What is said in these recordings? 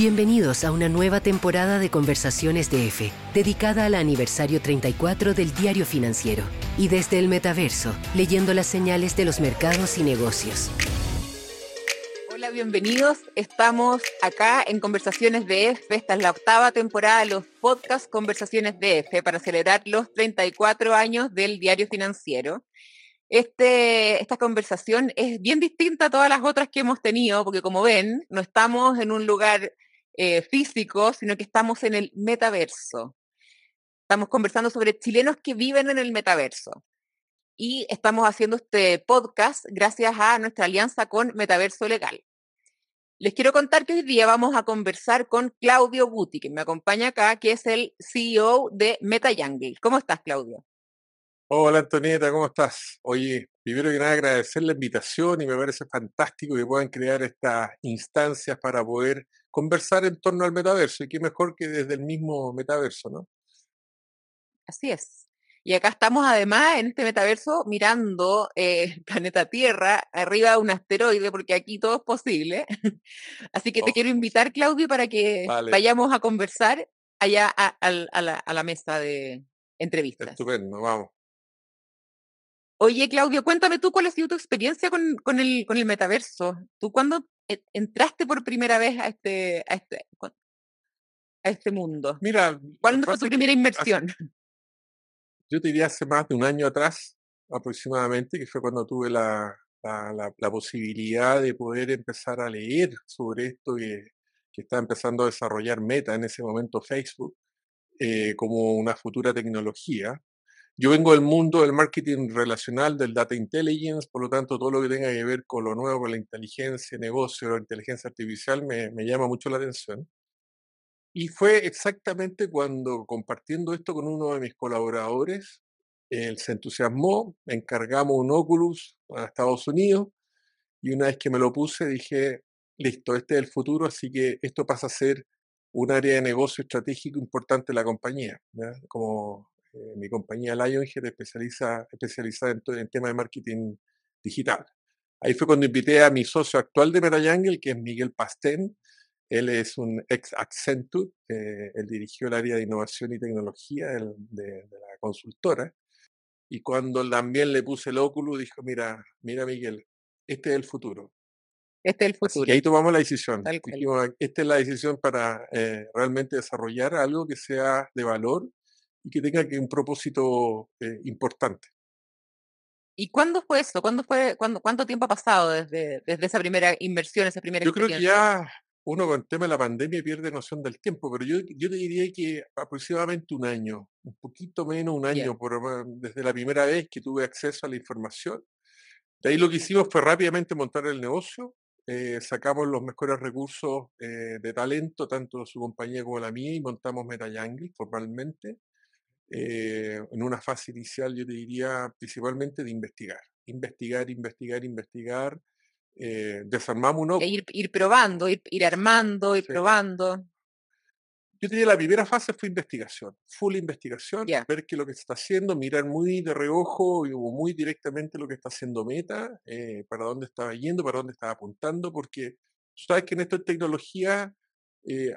Bienvenidos a una nueva temporada de Conversaciones de F, dedicada al aniversario 34 del Diario Financiero. Y desde el metaverso, leyendo las señales de los mercados y negocios. Hola, bienvenidos. Estamos acá en Conversaciones de F. Esta es la octava temporada de los podcasts Conversaciones de F para celebrar los 34 años del Diario Financiero. Este, esta conversación es bien distinta a todas las otras que hemos tenido, porque como ven, no estamos en un lugar eh, físico, sino que estamos en el metaverso. Estamos conversando sobre chilenos que viven en el metaverso. Y estamos haciendo este podcast gracias a nuestra alianza con Metaverso Legal. Les quiero contar que hoy día vamos a conversar con Claudio Guti, que me acompaña acá, que es el CEO de MetaYangle. ¿Cómo estás, Claudio? Hola Antonieta, ¿cómo estás? Oye, primero que nada agradecer la invitación y me parece fantástico que puedan crear estas instancias para poder conversar en torno al metaverso y qué mejor que desde el mismo metaverso, ¿no? Así es. Y acá estamos además en este metaverso mirando eh, el planeta Tierra, arriba de un asteroide, porque aquí todo es posible. Así que te oh. quiero invitar, Claudio, para que vayamos a conversar allá a, la, a la mesa de entrevistas. Estupendo, vamos. Oye, Claudio, cuéntame tú cuál ha sido tu experiencia con, con, el, con el metaverso. ¿Tú cuándo entraste por primera vez a este, a este, a este mundo? Mira, ¿cuándo fue tu primera inversión? yo te diría hace más de un año atrás aproximadamente, que fue cuando tuve la, la, la, posibilidad de poder empezar a leer sobre esto que, que estaba empezando a desarrollar Meta en ese momento Facebook eh, como una futura tecnología. Yo vengo del mundo del marketing relacional, del data intelligence, por lo tanto todo lo que tenga que ver con lo nuevo, con la inteligencia, negocio, la inteligencia artificial, me, me llama mucho la atención. Y fue exactamente cuando compartiendo esto con uno de mis colaboradores, él se entusiasmó, encargamos un Oculus a Estados Unidos y una vez que me lo puse dije, listo, este es el futuro, así que esto pasa a ser un área de negocio estratégico importante de la compañía. Como eh, mi compañía Lionhead especializa, especializada en, en tema de marketing digital. Ahí fue cuando invité a mi socio actual de MetaYangle, que es Miguel Pastén. Él es un ex Accenture, eh, él dirigió el área de innovación y tecnología de, de, la consultora. Y cuando también le puse el óculo, dijo, mira, mira Miguel, este es el futuro. Este es el futuro. Y ahí tomamos la decisión. esta es la decisión para eh, realmente desarrollar algo que sea de valor y que tenga que un propósito eh, importante. ¿Y cuándo fue eso? ¿Cuándo fue, cuándo, ¿Cuánto tiempo ha pasado desde, desde esa primera inversión, esa primera Yo creo que ya uno con el tema de la pandemia pierde noción del tiempo, pero yo, yo te diría que aproximadamente un año, un poquito menos un año, por, desde la primera vez que tuve acceso a la información. De ahí lo que hicimos fue rápidamente montar el negocio, eh, sacamos los mejores recursos eh, de talento, tanto de su compañía como la mía, y montamos MetaYangle formalmente. Eh, en una fase inicial, yo te diría principalmente de investigar. Investigar, investigar, investigar. Eh, desarmamos uno. E ir, ir probando, ir, ir armando, ir probando. Yo te diría la primera fase fue investigación, full investigación, ver qué es lo que se está haciendo, mirar muy de reojo y muy directamente lo que está haciendo Meta, eh, para dónde estaba yendo, para dónde estaba apuntando, porque tú sabes que en esta tecnología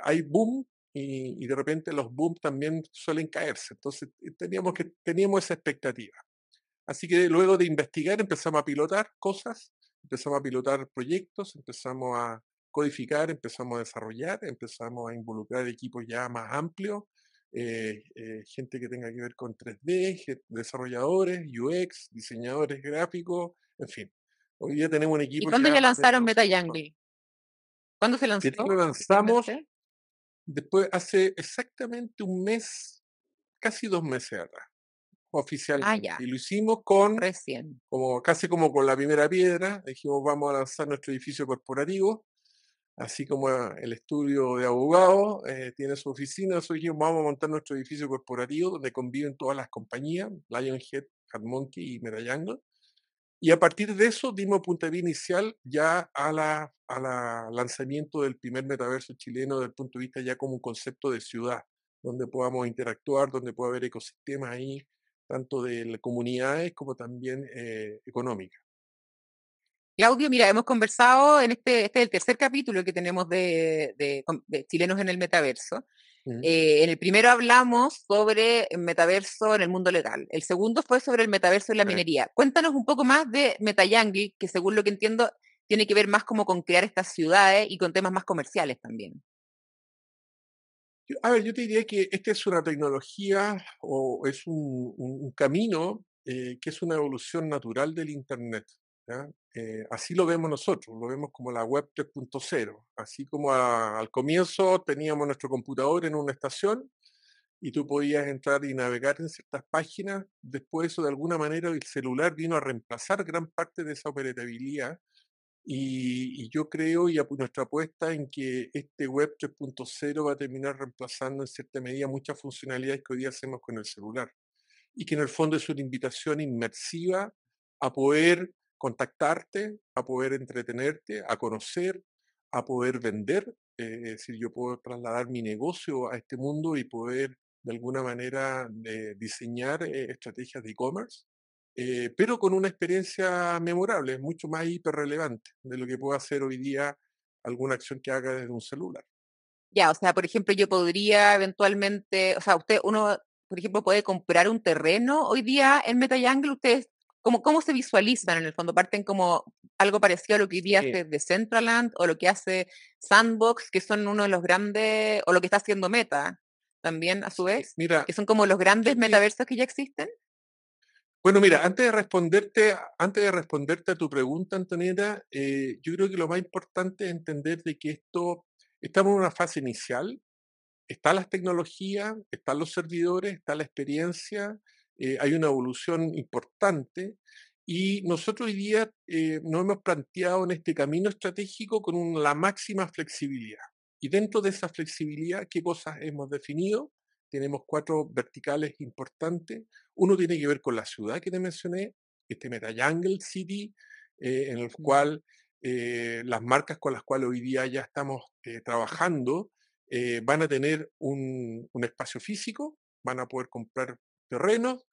hay boom y, de repente los booms también suelen caerse. Entonces eh, teníamos, que, teníamos esa expectativa. Así que luego de investigar empezamos a pilotar cosas, empezamos a pilotar proyectos, empezamos a codificar, empezamos a desarrollar, empezamos a involucrar equipos ya más amplios, eh, eh, gente que tenga que ver con 3D, desarrolladores, UX, diseñadores gráficos, en fin. Hoy día tenemos un equipo. ¿Y cuándo ya lanzaron MetaYangle? ¿Cuándo se lanzó? Lo lanzamos Después, hace exactamente un mes, casi dos meses atrás, ah, oficialmente. Y lo hicimos con, Recién. como casi como con la primera piedra. Dijimos, vamos a lanzar nuestro edificio corporativo, así como el estudio de abogados eh, tiene su oficina. Nosotros dijimos, vamos a montar nuestro edificio corporativo donde conviven todas las compañías, Lionhead, Monkey y Metayangle. Y a partir de eso dimos puntapié inicial ya a la, a la lanzamiento del primer metaverso chileno desde el punto de vista ya como un concepto de ciudad, donde podamos interactuar, donde pueda haber ecosistemas ahí, tanto de comunidades como también eh, económicas. Claudio, mira, hemos conversado en este, este es el tercer capítulo que tenemos de, chilenos en el metaverso. Eh, en el primero hablamos sobre el metaverso en el mundo legal. El segundo fue sobre el metaverso en la minería. Cuéntanos un poco más de MetaYangle, que según lo que entiendo tiene que ver más como con crear estas ciudades y con temas más comerciales también. A ver, yo te diría que esta es una tecnología o es un, camino eh, que es una evolución natural del Internet. Eh, así lo vemos nosotros, lo vemos como la web 3.0. Así como al comienzo teníamos nuestro computador en una estación y tú podías entrar y navegar en ciertas páginas, después eso de alguna manera el celular vino a reemplazar gran parte de esa operabilidad y, yo creo y nuestra apuesta en que este web 3.0 va a terminar reemplazando en cierta medida muchas funcionalidades que hoy día hacemos con el celular. Y que en el fondo es una invitación inmersiva a poder contactarte, a poder entretenerte, a conocer, a poder vender. Eh, es decir, yo puedo trasladar mi negocio a este mundo y poder de alguna manera eh, diseñar eh, estrategias de e-commerce eh, pero con una experiencia memorable, mucho más hiperrelevante de lo que puede hacer hoy día alguna acción que haga desde un celular. Ya, o sea, por ejemplo, yo podría eventualmente, o sea, usted, uno, por ejemplo, puede comprar un terreno hoy día en MetaYangle, ustedes, ¿cómo, ¿cómo se visualizan en el fondo? ¿Parten como algo parecido a lo que hoy día hace Decentraland o lo que hace Sandbox, que son uno de los grandes, o lo que está haciendo Meta también a su vez, Mira, que son como los grandes metaversos que ya existen? Bueno, mira, antes de responderte, antes de responderte a tu pregunta, Antonieta, eh, yo creo que lo más importante es entender de que esto, estamos en una fase inicial, están las tecnologías, están los servidores, está la experiencia, eh, hay una evolución importante y nosotros hoy día eh, nos hemos planteado en este camino estratégico con la máxima flexibilidad. Y dentro de esa flexibilidad, ¿qué cosas hemos definido? tenemos cuatro verticales importantes. Uno tiene que ver con la ciudad que te mencioné, este MetaJungle City, eh, en el cual eh, las marcas con las cuales hoy día ya estamos eh, trabajando van a tener un, un, espacio físico, van a poder comprar terrenos,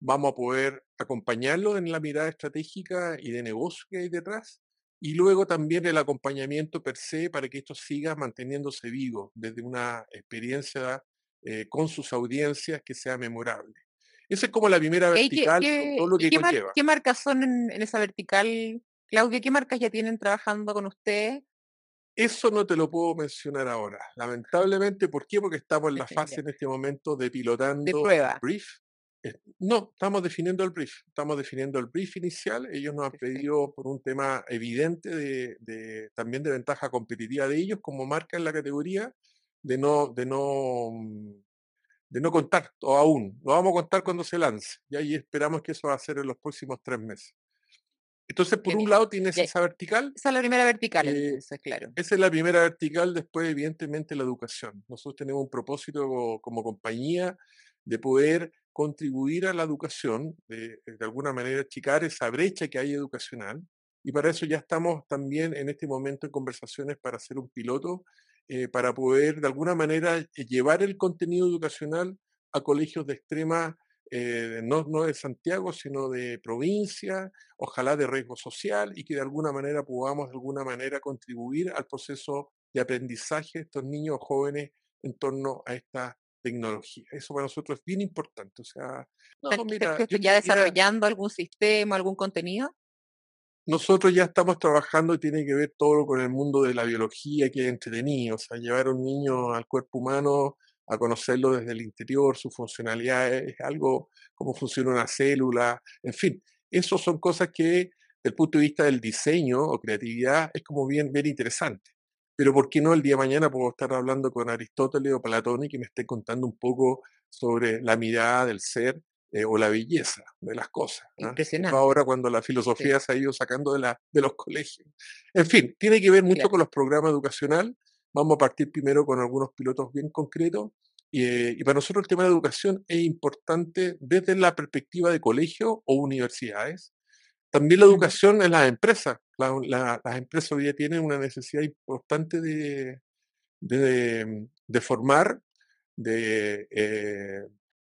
vamos a poder acompañarlos en la mirada estratégica y de negocio que hay detrás, y luego también el acompañamiento per se para que esto siga manteniéndose vivo desde una experiencia eh, con sus audiencias que sea memorable. Esa es como la primera vertical, todo lo que ¿qué, conlleva. ¿Qué marcas son en, esa vertical, Claudia? ¿Qué marcas ya tienen trabajando con usted? Eso no te lo puedo mencionar ahora, lamentablemente. ¿Por qué? Porque estamos en la fase en este momento de pilotando de prueba. brief. No, estamos definiendo el brief. Estamos definiendo el brief inicial. Ellos nos han pedido por un tema evidente de, también de ventaja competitiva de ellos como marca en la categoría de no, de no, mm, de no contar o aún. Lo vamos a contar cuando se lance. Y ahí esperamos que eso va a ser en los próximos tres meses. Entonces, por un lado tienes esa vertical. Esa es la primera vertical, eh, claro. Esa es la primera vertical, después evidentemente la educación. Nosotros tenemos un propósito como, compañía de poder contribuir a la educación, de, de alguna manera achicar esa brecha que hay educacional. Y para eso ya estamos también en este momento en conversaciones para hacer un piloto eh, para poder de alguna manera eh, llevar el contenido educacional a colegios de extrema, eh, no, no de Santiago, sino de provincia, ojalá de riesgo social, y que de alguna manera podamos de alguna manera contribuir al proceso de aprendizaje de estos niños jóvenes en torno a esta tecnología. Eso para nosotros es bien importante. O sea, ¿ya desarrollando algún sistema, algún contenido? nosotros ya estamos trabajando y tiene que ver todo con el mundo de la biología que es entretenido, o sea, llevar a un niño al cuerpo humano a conocerlo desde el interior, su funcionalidad, es algo, cómo funciona una célula, en fin, eso son cosas que desde el punto de vista del diseño o creatividad es como bien, bien interesante. Pero ¿por qué no el día de mañana puedo estar hablando con Aristóteles o Platón y que me esté contando un poco sobre la mirada del ser eh, o la belleza de las cosas. Ahora cuando la filosofía se ha ido sacando de, la, de los colegios. En fin, tiene que ver mucho con los programas educacionales. Vamos a partir primero con algunos pilotos bien concretos. Eh, y para nosotros el tema de educación es importante desde la perspectiva de colegio o universidades. También la educación en las empresas. las empresas hoy día tienen una necesidad importante de, de, de formar, de, eh,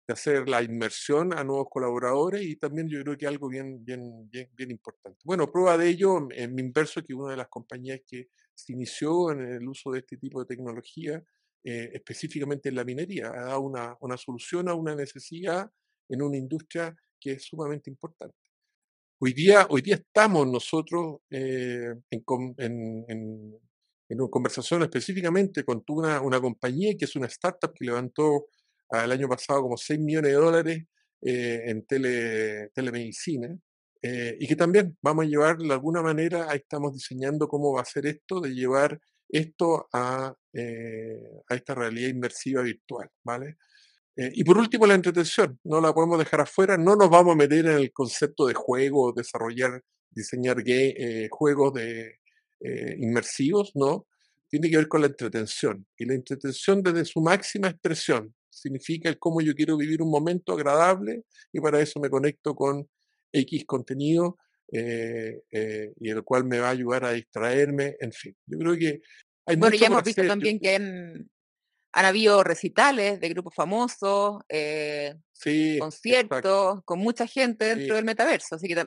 de hacer la inmersión a nuevos colaboradores y también yo creo que algo bien, bien, bien, bien importante. Bueno, prueba de ello en mi inverso que una de las compañías que se inició en el uso de este tipo de tecnología, eh, específicamente en la minería, ha dado una, una solución a una necesidad en una industria que es sumamente importante. Hoy día, hoy día estamos nosotros eh, en, una conversación específicamente con una, compañía que es una startup que levantó el año pasado como 6 millones de dólares eh, en tele, telemedicina eh, y que también vamos a llevar de alguna manera, ahí estamos diseñando cómo va a ser esto, de llevar esto a, a esta realidad inmersiva virtual, ¿vale? Eh, y por último, la entretención, no la podemos dejar afuera, no nos vamos a meter en el concepto de juego, desarrollar, diseñar eh, juegos de, eh, inmersivos, no, tiene que ver con la entretención. Y la entretención desde su máxima expresión significa el cómo yo quiero vivir un momento agradable y para eso me conecto con X contenido y el cual me va a ayudar a distraerme, en fin. Yo creo que hay Bueno, ya hemos visto también que han habido recitales de grupos famosos, eh, conciertos con mucha gente dentro del metaverso, así que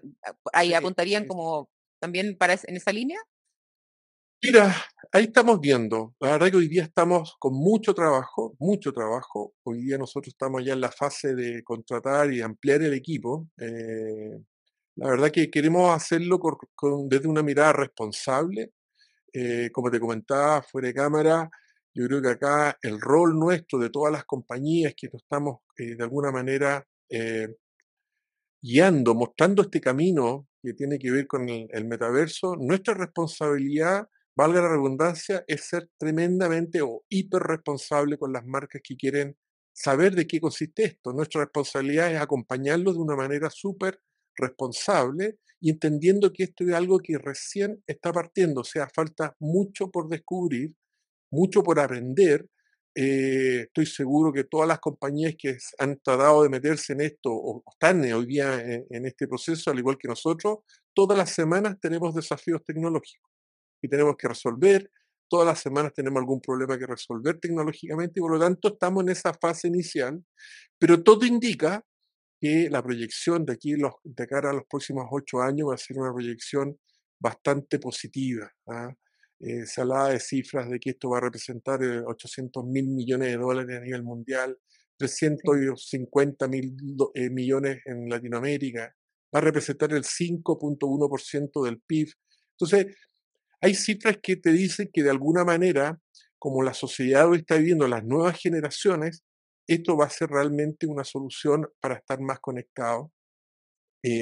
ahí apuntarían como también para en esa línea. Mira, ahí estamos viendo. La verdad que hoy día estamos con mucho trabajo, mucho trabajo. Hoy día nosotros estamos ya en la fase de contratar y ampliar el equipo. Eh, la verdad que queremos hacerlo desde una mirada responsable. Eh, como te comentaba, fuera de cámara, yo creo que acá el rol nuestro de todas las compañías que nos estamos eh, de alguna manera eh, guiando, mostrando este camino que tiene que ver con el, metaverso, nuestra responsabilidad, valga la redundancia, es ser tremendamente o hiper responsable con las marcas que quieren saber de qué consiste esto. Nuestra responsabilidad es acompañarlos de una manera súper responsable y entendiendo que esto es algo que recién está partiendo, o sea, falta mucho por descubrir mucho por aprender. Eh, estoy seguro que todas las compañías que han tratado de meterse en esto o están hoy día en, este proceso, al igual que nosotros, todas las semanas tenemos desafíos tecnológicos y tenemos que resolver. Todas las semanas tenemos algún problema que resolver tecnológicamente y por lo tanto estamos en esa fase inicial, pero todo indica que la proyección de aquí de cara a los próximos ocho años va a ser una proyección bastante positiva. ¿ah? Eh, se hablaba de cifras de que esto va a representar 800 eh, mil millones de dólares a nivel mundial, 350 mil eh, millones en Latinoamérica, va a representar el 5.1% del PIB. Entonces, hay cifras que te dicen que de alguna manera, como la sociedad hoy está viviendo las nuevas generaciones, esto va a ser realmente una solución para estar más conectados.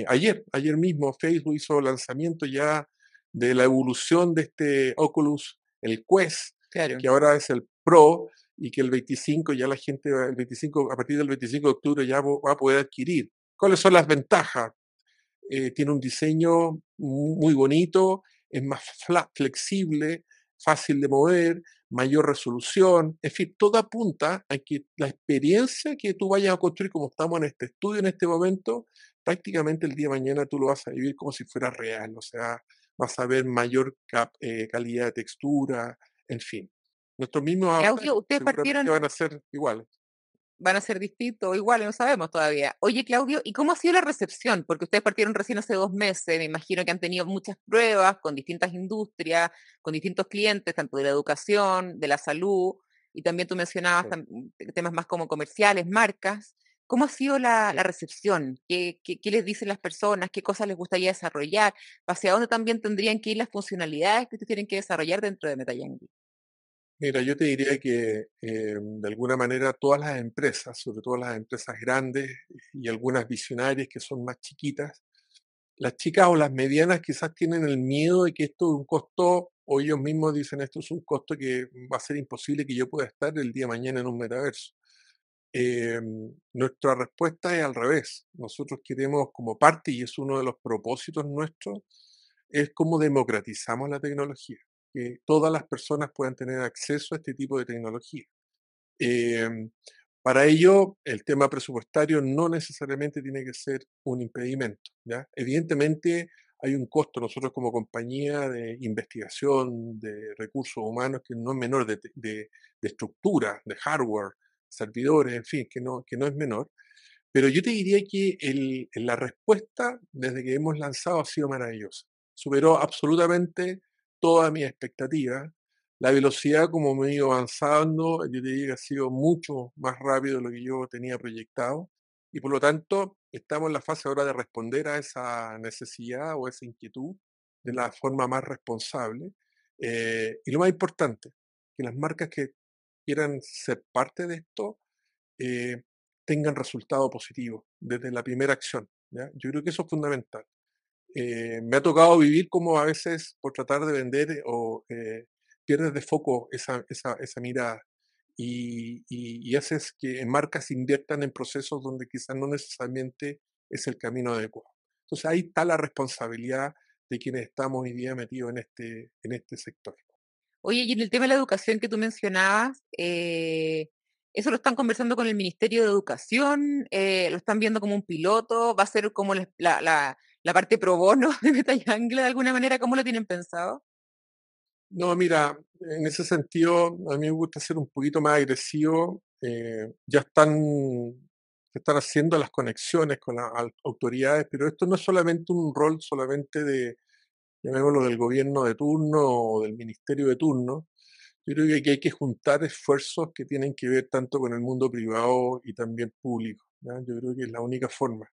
ayer, ayer mismo Facebook hizo lanzamiento ya de la evolución de este Oculus, el Quest, que ahora es el Pro y que el 25 ya la gente, el 25, a partir del 25 de octubre ya va a poder adquirir. ¿Cuáles son las ventajas? Eh, tiene un diseño muy bonito, es más flexible, fácil de mover, mayor resolución, en fin, todo apunta a que la experiencia que tú vayas a construir, como estamos en este estudio en este momento, prácticamente el día de mañana tú lo vas a vivir como si fuera real, o sea, vas a ver mayor eh, calidad de textura, en fin. Nuestros mismos Claudio, ustedes partieron... van a ser iguales. Van a ser distintos, iguales, no sabemos todavía. Oye, Claudio, ¿y cómo ha sido la recepción? Porque ustedes partieron recién hace dos meses, me imagino que han tenido muchas pruebas con distintas industrias, con distintos clientes, tanto de la educación, de la salud, y también tú mencionabas temas más como comerciales, marcas. ¿Cómo ha sido la, recepción? ¿Qué, les dicen las personas? ¿Qué cosas les gustaría desarrollar? ¿Hacia dónde también tendrían que ir las funcionalidades que ustedes tienen que desarrollar dentro de MetaYangi? Mira, yo te diría que eh, de alguna manera todas las empresas, sobre todo las empresas grandes y algunas visionarias que son más chiquitas, las chicas o las medianas quizás tienen el miedo de que esto es un costo, o ellos mismos dicen esto es un costo que va a ser imposible que yo pueda estar el día de mañana en un metaverso. Em, nuestra respuesta es al revés. Nosotros queremos como parte, y es uno de los propósitos nuestros, es cómo democratizamos la tecnología, que todas las personas puedan tener acceso a este tipo de tecnología. Em, para ello, el tema presupuestario no necesariamente tiene que ser un impedimento. Evidentemente, hay un costo nosotros como compañía de investigación, de recursos humanos, que no es menor de estructura, de hardware, servidores, en fin, que no, que no es menor. Pero yo te diría que el, la respuesta desde que hemos lanzado ha sido maravillosa. Superó absolutamente todas mis expectativas. La velocidad como me he ido avanzando, yo te diría que ha sido mucho más rápido de lo que yo tenía proyectado. Y por lo tanto, estamos en la fase ahora de responder a esa necesidad o esa inquietud de la forma más responsable. Eh, y lo más importante, que las marcas que quieran ser parte de esto eh, tengan resultado positivo desde la primera acción. Yo creo que eso es fundamental. Eh, me ha tocado vivir como a veces por tratar de vender o pierdes de foco esa, mirada y, y, haces que marcas inviertan en procesos donde quizás no necesariamente es el camino adecuado. Entonces ahí está la responsabilidad de quienes estamos hoy día metidos en este, en este sector. Oye, y en el tema de la educación que tú mencionabas, eh, ¿eso lo están conversando con el Ministerio de Educación? Eh, ¿Lo están viendo como un piloto? ¿Va a ser como la, parte pro bono de Metayangle de alguna manera? ¿Cómo lo tienen pensado? No, mira, en ese sentido, a mí me gusta ser un poquito más agresivo. Eh, ya están, están haciendo las conexiones con las autoridades, pero esto no es solamente un rol solamente de, llamémoslo, del gobierno de turno o del ministerio de turno. Yo creo que hay que juntar esfuerzos que tienen que ver tanto con el mundo privado y también público. Yo creo que es la única forma.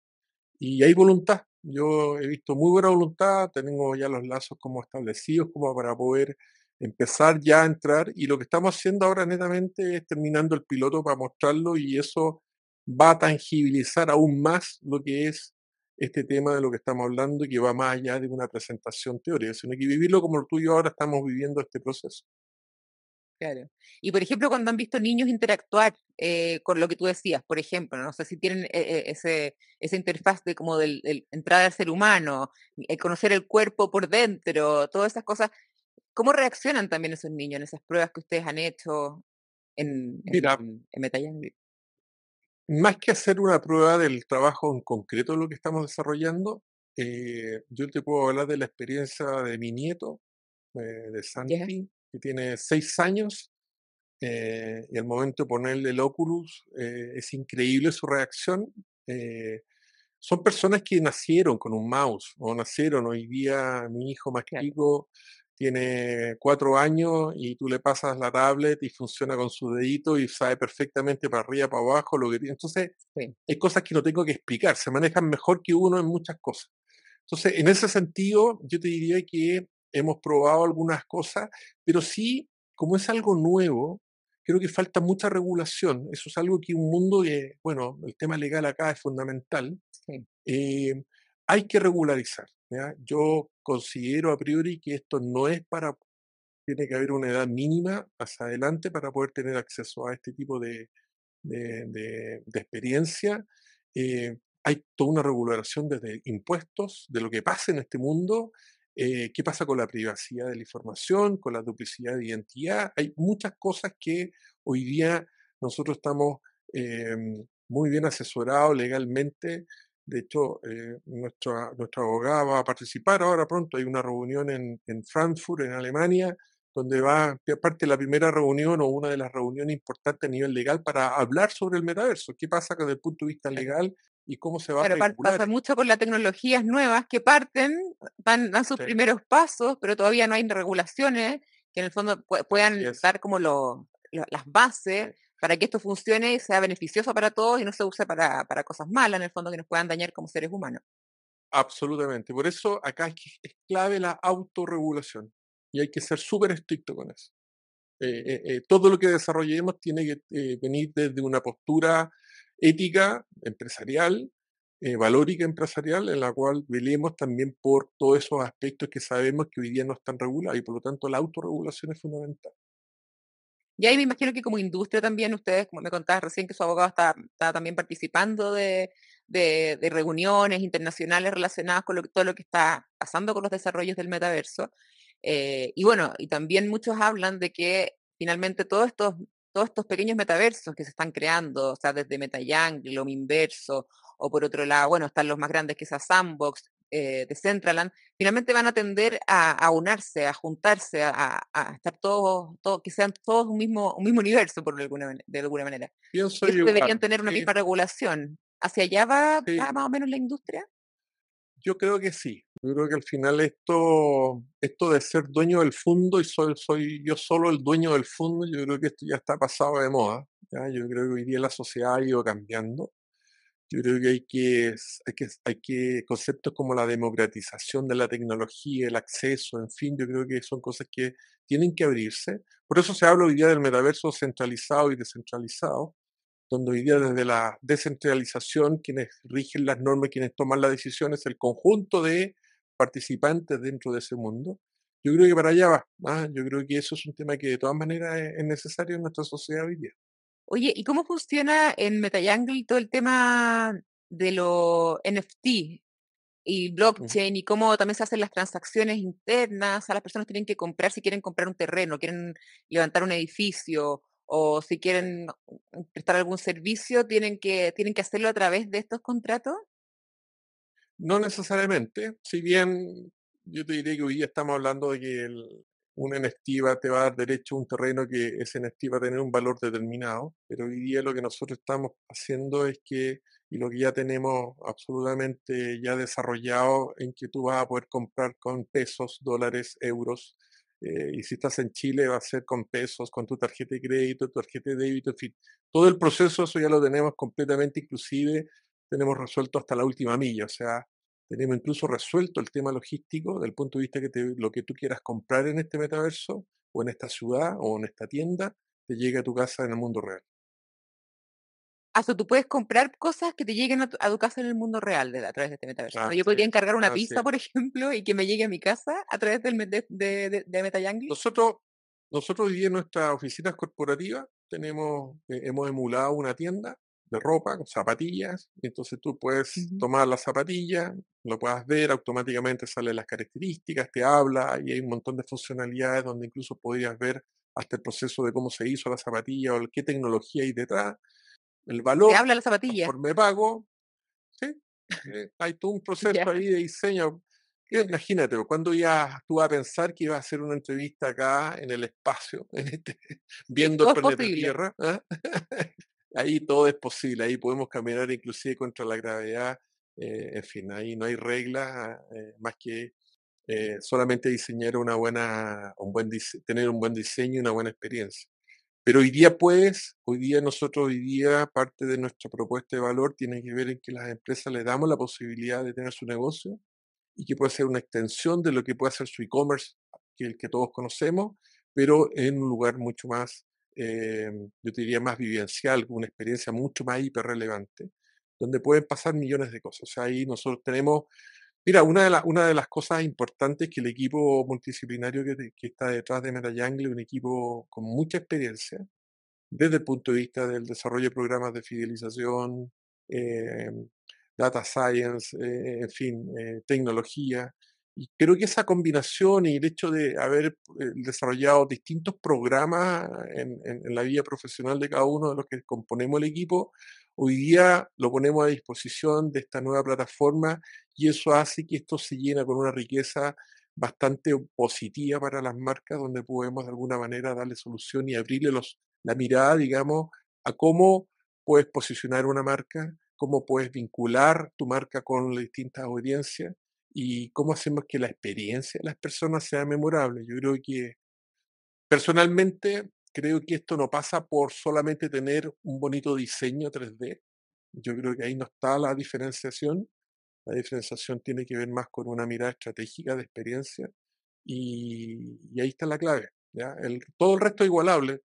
Y hay voluntad. Yo he visto muy buena voluntad, tengo ya los lazos como establecidos como para poder empezar ya a entrar y lo que estamos haciendo ahora netamente es terminando el piloto para mostrarlo y eso va a tangibilizar aún más lo que es este tema de lo que estamos hablando y que va más allá de una presentación teórica, sino que vivirlo como tú y yo ahora estamos viviendo este proceso. Claro. Y por ejemplo, cuando han visto niños interactuar eh, con lo que tú decías, por ejemplo, no sé si tienen eh, eh, ese, esa interfaz de como del, entrada al ser humano, conocer el cuerpo por dentro, todas esas cosas, ¿cómo reaccionan también esos niños en esas pruebas que ustedes han hecho en, en, en Más que hacer una prueba del trabajo en concreto de lo que estamos desarrollando, yo te puedo hablar de la experiencia de mi nieto, de Santi, que tiene seis años, eh, y al momento de ponerle el Oculus eh, es increíble su reacción. Eh, son personas que nacieron con un mouse o nacieron hoy día, mi hijo más chico tiene cuatro años y tú le pasas la tablet y funciona con su dedito y sabe perfectamente para arriba, para abajo lo que tiene. Entonces, hay cosas que no tengo que explicar, se manejan mejor que uno en muchas cosas. Entonces, en ese sentido, yo te diría que hemos probado algunas cosas, pero sí, como es algo nuevo, creo que falta mucha regulación. Eso es algo que un mundo que, bueno, el tema legal acá es fundamental. Eh, hay que regularizar. Yo considero a priori que esto no es para, tiene que haber una edad mínima hacia adelante para poder tener acceso a este tipo de, de, experiencia. Eh, hay toda una regulación desde impuestos, de lo que pasa en este mundo, eh, qué pasa con la privacidad de la información, con la duplicidad de identidad. Hay muchas cosas que hoy día nosotros estamos em, muy bien asesorados legalmente. De hecho, eh, nuestra, nuestra abogada va a participar ahora pronto. Hay una reunión en, en Frankfurt, en Alemania, donde va, aparte la primera reunión o una de las reuniones importantes a nivel legal para hablar sobre el metaverso. ¿Qué pasa desde el punto de vista legal y cómo se va a regular? pasa mucho con las tecnologías nuevas que parten, dan, dan sus primeros pasos, pero todavía no hay regulaciones que en el fondo puedan dar como lo, las bases para que esto funcione y sea beneficioso para todos y no se use para, para cosas malas, en el fondo, que nos puedan dañar como seres humanos. Absolutamente. Por eso acá es clave la autorregulación y hay que ser súper estricto con eso. Eh, eh, eh, todo lo que desarrollemos tiene que venir desde una postura ética, empresarial, valórica empresarial, en la cual velemos también por todos esos aspectos que sabemos que hoy día no están regulados y por lo tanto la autorregulación es fundamental. Y ahí me imagino que como industria también ustedes, como me contabas recién, que su abogado está, también participando de, de, reuniones internacionales relacionadas con todo lo que está pasando con los desarrollos del metaverso. Eh, y bueno, y también muchos hablan de que finalmente todos estos, todos estos pequeños metaversos que se están creando, o sea, desde MetaYang, Lominverso, o por otro lado, bueno, están los más grandes que es Sandbox, eh, de Centraland, finalmente van a tender a, unarse, a juntarse, a, estar todos, todo, que sean todos un mismo, un mismo universo, por alguna, de alguna manera. y deberían tener una misma regulación. ¿Hacia allá va, más o menos la industria? Yo creo que sí. Yo creo que al final esto, esto de ser dueño del fondo y soy, soy yo solo el dueño del fondo, yo creo que esto ya está pasado de moda. Yo creo que hoy día la sociedad ha ido cambiando. Yo creo que hay que, hay que, hay que conceptos como la democratización de la tecnología, el acceso, en fin, yo creo que son cosas que tienen que abrirse. Por eso se habla hoy día del metaverso centralizado y descentralizado, donde hoy día desde la descentralización quienes rigen las normas, quienes toman las decisiones, el conjunto de participantes dentro de ese mundo. Yo creo que para allá va. ¿ah? Yo creo que eso es un tema que de todas maneras es necesario en nuestra sociedad hoy día. Oye, ¿y cómo funciona en MetaYangle todo el tema de los NFT y blockchain y cómo también se hacen las transacciones internas? A las personas tienen que comprar si quieren comprar un terreno, quieren levantar un edificio o si quieren prestar algún servicio, tienen que, tienen que hacerlo a través de estos contratos. No necesariamente, si bien yo te diría que hoy día estamos hablando de que el, un NFT te va a dar derecho a un terreno que ese NFT va tener un valor determinado, pero hoy día lo que nosotros estamos haciendo es que, y lo que ya tenemos absolutamente ya desarrollado, en que tú vas a poder comprar con pesos, dólares, euros, eh, y si estás en Chile va a ser con pesos, con tu tarjeta de crédito, tu tarjeta de débito, en fin. Todo el proceso, eso ya lo tenemos completamente, inclusive tenemos resuelto hasta la última milla, o sea, tenemos incluso resuelto el tema logístico del punto de vista que lo que tú quieras comprar en este metaverso o en esta ciudad o en esta tienda, te llegue a tu casa en el mundo real. Ah, tú puedes comprar cosas que te lleguen a tu, casa en el mundo real a través de este metaverso. Ah, yo podría encargar una pista, por ejemplo, y que me llegue a mi casa a través del, de, de, de, Nosotros, nosotros hoy en nuestras oficinas corporativas tenemos, eh, hemos emulado una tienda de ropa, con zapatillas, y entonces tú puedes tomar la zapatilla, lo puedas ver, automáticamente salen las características, te habla, y hay un montón de funcionalidades donde incluso podrías ver hasta el proceso de cómo se hizo la zapatilla o qué tecnología hay detrás, el valor, te habla la zapatilla. por me pago, ¿sí? Eh, hay todo un proceso ahí de diseño. Imagínate, cuando ya tú vas a pensar que ibas a hacer una entrevista acá en el espacio, en este, viendo el planeta Tierra, ¿ah? ahí todo es posible, ahí podemos caminar inclusive contra la gravedad, eh, en fin, ahí no hay reglas eh, más que eh, solamente diseñar una buena, un buen tener un buen diseño y una buena experiencia. Pero hoy día puedes, hoy día nosotros, hoy día parte de nuestra propuesta de valor tiene que ver en que las empresas le damos la posibilidad de tener su negocio y que puede ser una extensión de lo que puede ser su e-commerce, que el que todos conocemos, pero en un lugar mucho más eh, yo diría más vivencial, una experiencia mucho más hiperrelevante, donde pueden pasar millones de cosas. O sea, ahí nosotros tenemos, mira, una de, las cosas importantes que el equipo multidisciplinario que, está detrás de MetaYangle, un equipo con mucha experiencia, desde el punto de vista del desarrollo de programas de fidelización, eh, data science, eh, en fin, tecnología, y creo que esa combinación y el hecho de haber eh, desarrollado distintos programas en, la vida profesional de cada uno de los que componemos el equipo, hoy día lo ponemos a disposición de esta nueva plataforma y eso hace que esto se llena con una riqueza bastante positiva para las marcas, donde podemos de alguna manera darle solución y abrirle los, la mirada, digamos, a cómo puedes posicionar una marca, cómo puedes vincular tu marca con las distintas audiencias y cómo hacemos que la experiencia de las personas sea memorable. Yo creo que personalmente creo que esto no pasa por solamente tener un bonito diseño 3D. Yo creo que ahí no está la diferenciación. La diferenciación tiene que ver más con una mirada estratégica de experiencia y, ahí está la clave. ¿ya? Todo el resto es igualable.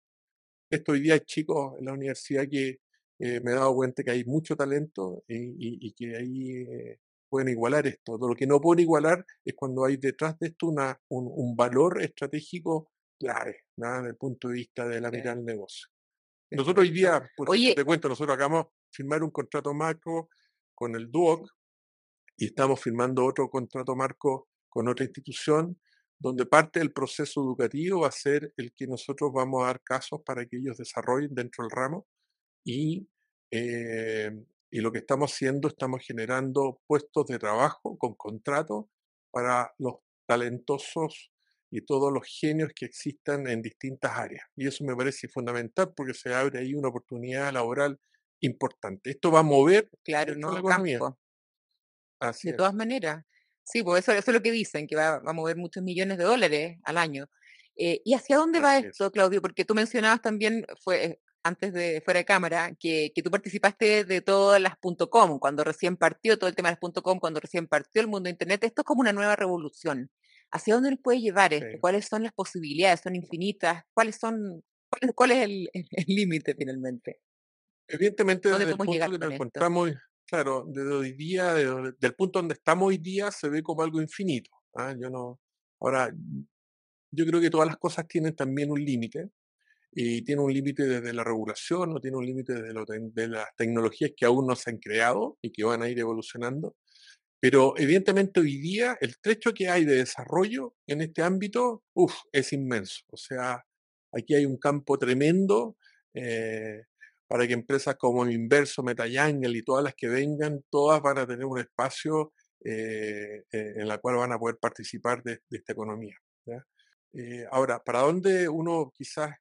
Esto hoy día hay chicos en la universidad que eh, me he dado cuenta que hay mucho talento y, que ahí pueden igualar esto. Lo que no pueden igualar es cuando hay detrás de esto una, un, valor estratégico clave, nada desde el punto de vista de la mirada del negocio. Nosotros hoy día, por te cuento, nosotros acabamos de firmar un contrato marco con el DUOC y estamos firmando otro contrato marco con otra institución donde parte del proceso educativo va a ser el que nosotros vamos a dar casos para que ellos desarrollen dentro del ramo y eh, Y lo que estamos haciendo, estamos generando puestos de trabajo con contrato para los talentosos y todos los genios que existan en distintas áreas. Y eso me parece fundamental porque se abre ahí una oportunidad laboral importante. Esto va a mover claro, ¿no? la economía. de todas maneras. Sí, pues eso, eso, es lo que dicen, que va, a mover muchos millones de dólares al año. Eh, ¿Y hacia dónde va esto, Claudio? Porque tú mencionabas también, fue antes de fuera de cámara, que, que tú participaste de todas las .com, cuando recién partió todo el tema de las .com, cuando recién partió el mundo de Internet. Esto es como una nueva revolución. ¿Hacia dónde nos puede llevar esto? ¿Cuáles son las posibilidades? ¿Son infinitas? ¿Cuáles son, cuál, es el límite finalmente? Evidentemente, desde el punto que nos encontramos, claro, desde hoy día, desde, del punto donde estamos hoy día, se ve como algo infinito. ¿ah? Yo no, ahora, yo creo que todas las cosas tienen también un límite, y tiene un límite desde la regulación, o tiene un límite desde de las tecnologías que aún no se han creado y que van a ir evolucionando. Pero evidentemente hoy día el trecho que hay de desarrollo en este ámbito, uff, es inmenso. O sea, aquí hay un campo tremendo. Eh, para que empresas como Inverso, MetaYangle y todas las que vengan, todas van a tener un espacio eh, eh, en la cual van a poder participar de, esta economía. Ahora, ¿para dónde uno quizás,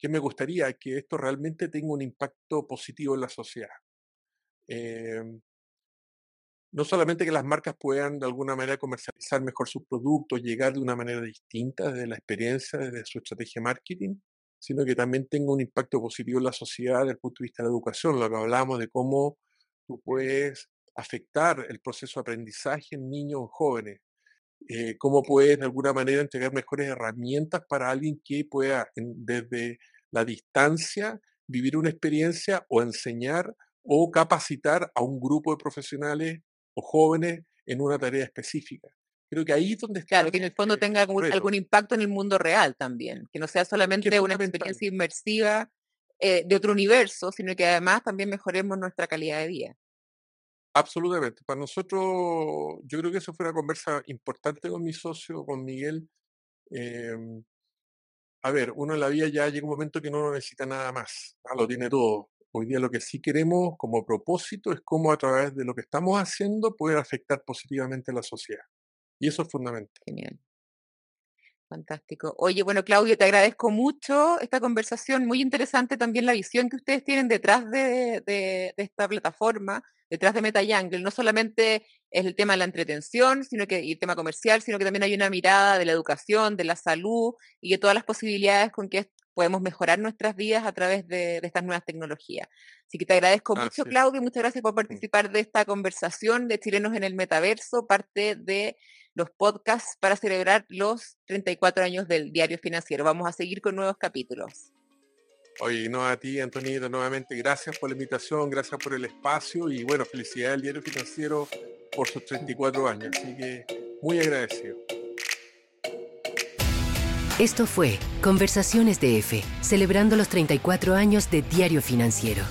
qué me gustaría? Que esto realmente tenga un impacto positivo en la sociedad. Em, no solamente que las marcas puedan de alguna manera comercializar mejor sus productos, llegar de una manera distinta desde la experiencia, desde su estrategia de marketing, sino que también tenga un impacto positivo en la sociedad desde el punto de vista de la educación, lo que hablamos de cómo tú puedes afectar el proceso de aprendizaje en niños o jóvenes, eh, cómo puedes de alguna manera entregar mejores herramientas para alguien que pueda desde la distancia vivir una experiencia o enseñar o capacitar a un grupo de profesionales o jóvenes en una tarea específica. Creo que ahí es donde está. Claro, que en el fondo tenga algún, impacto en el mundo real también, que no sea solamente una experiencia inmersiva eh, de otro universo, sino que además también mejoremos nuestra calidad de vida. Absolutamente. Para nosotros, yo creo que eso fue una conversa importante con mi socio, con Miguel. Em, a ver, uno en la vida ya llega un momento que no necesita nada más, lo tiene todo. Hoy día lo que sí queremos como propósito es cómo a través de lo que estamos haciendo poder afectar positivamente a la sociedad. Y eso es fundamental. Fantástico. Oye, bueno, Claudio, te agradezco mucho esta conversación, muy interesante también la visión que ustedes tienen detrás de, esta plataforma, detrás de MetaYangle. No solamente es el tema de la entretención, sino que y el tema comercial, sino que también hay una mirada de la educación, de la salud y de todas las posibilidades con que podemos mejorar nuestras vidas a través de, estas nuevas tecnologías. Así que te agradezco mucho, Claudio, muchas gracias por participar de esta conversación de Chilenos en el Metaverso, parte de los podcasts para celebrar los 34 años del diario financiero. Vamos a seguir con nuevos capítulos. Oye, no a ti, Antonito, nuevamente gracias por la invitación, gracias por el espacio y bueno, felicidades al diario financiero por sus 34 años. Así que muy agradecido. Esto fue Conversaciones de F, celebrando los 34 años de Diario Financiero.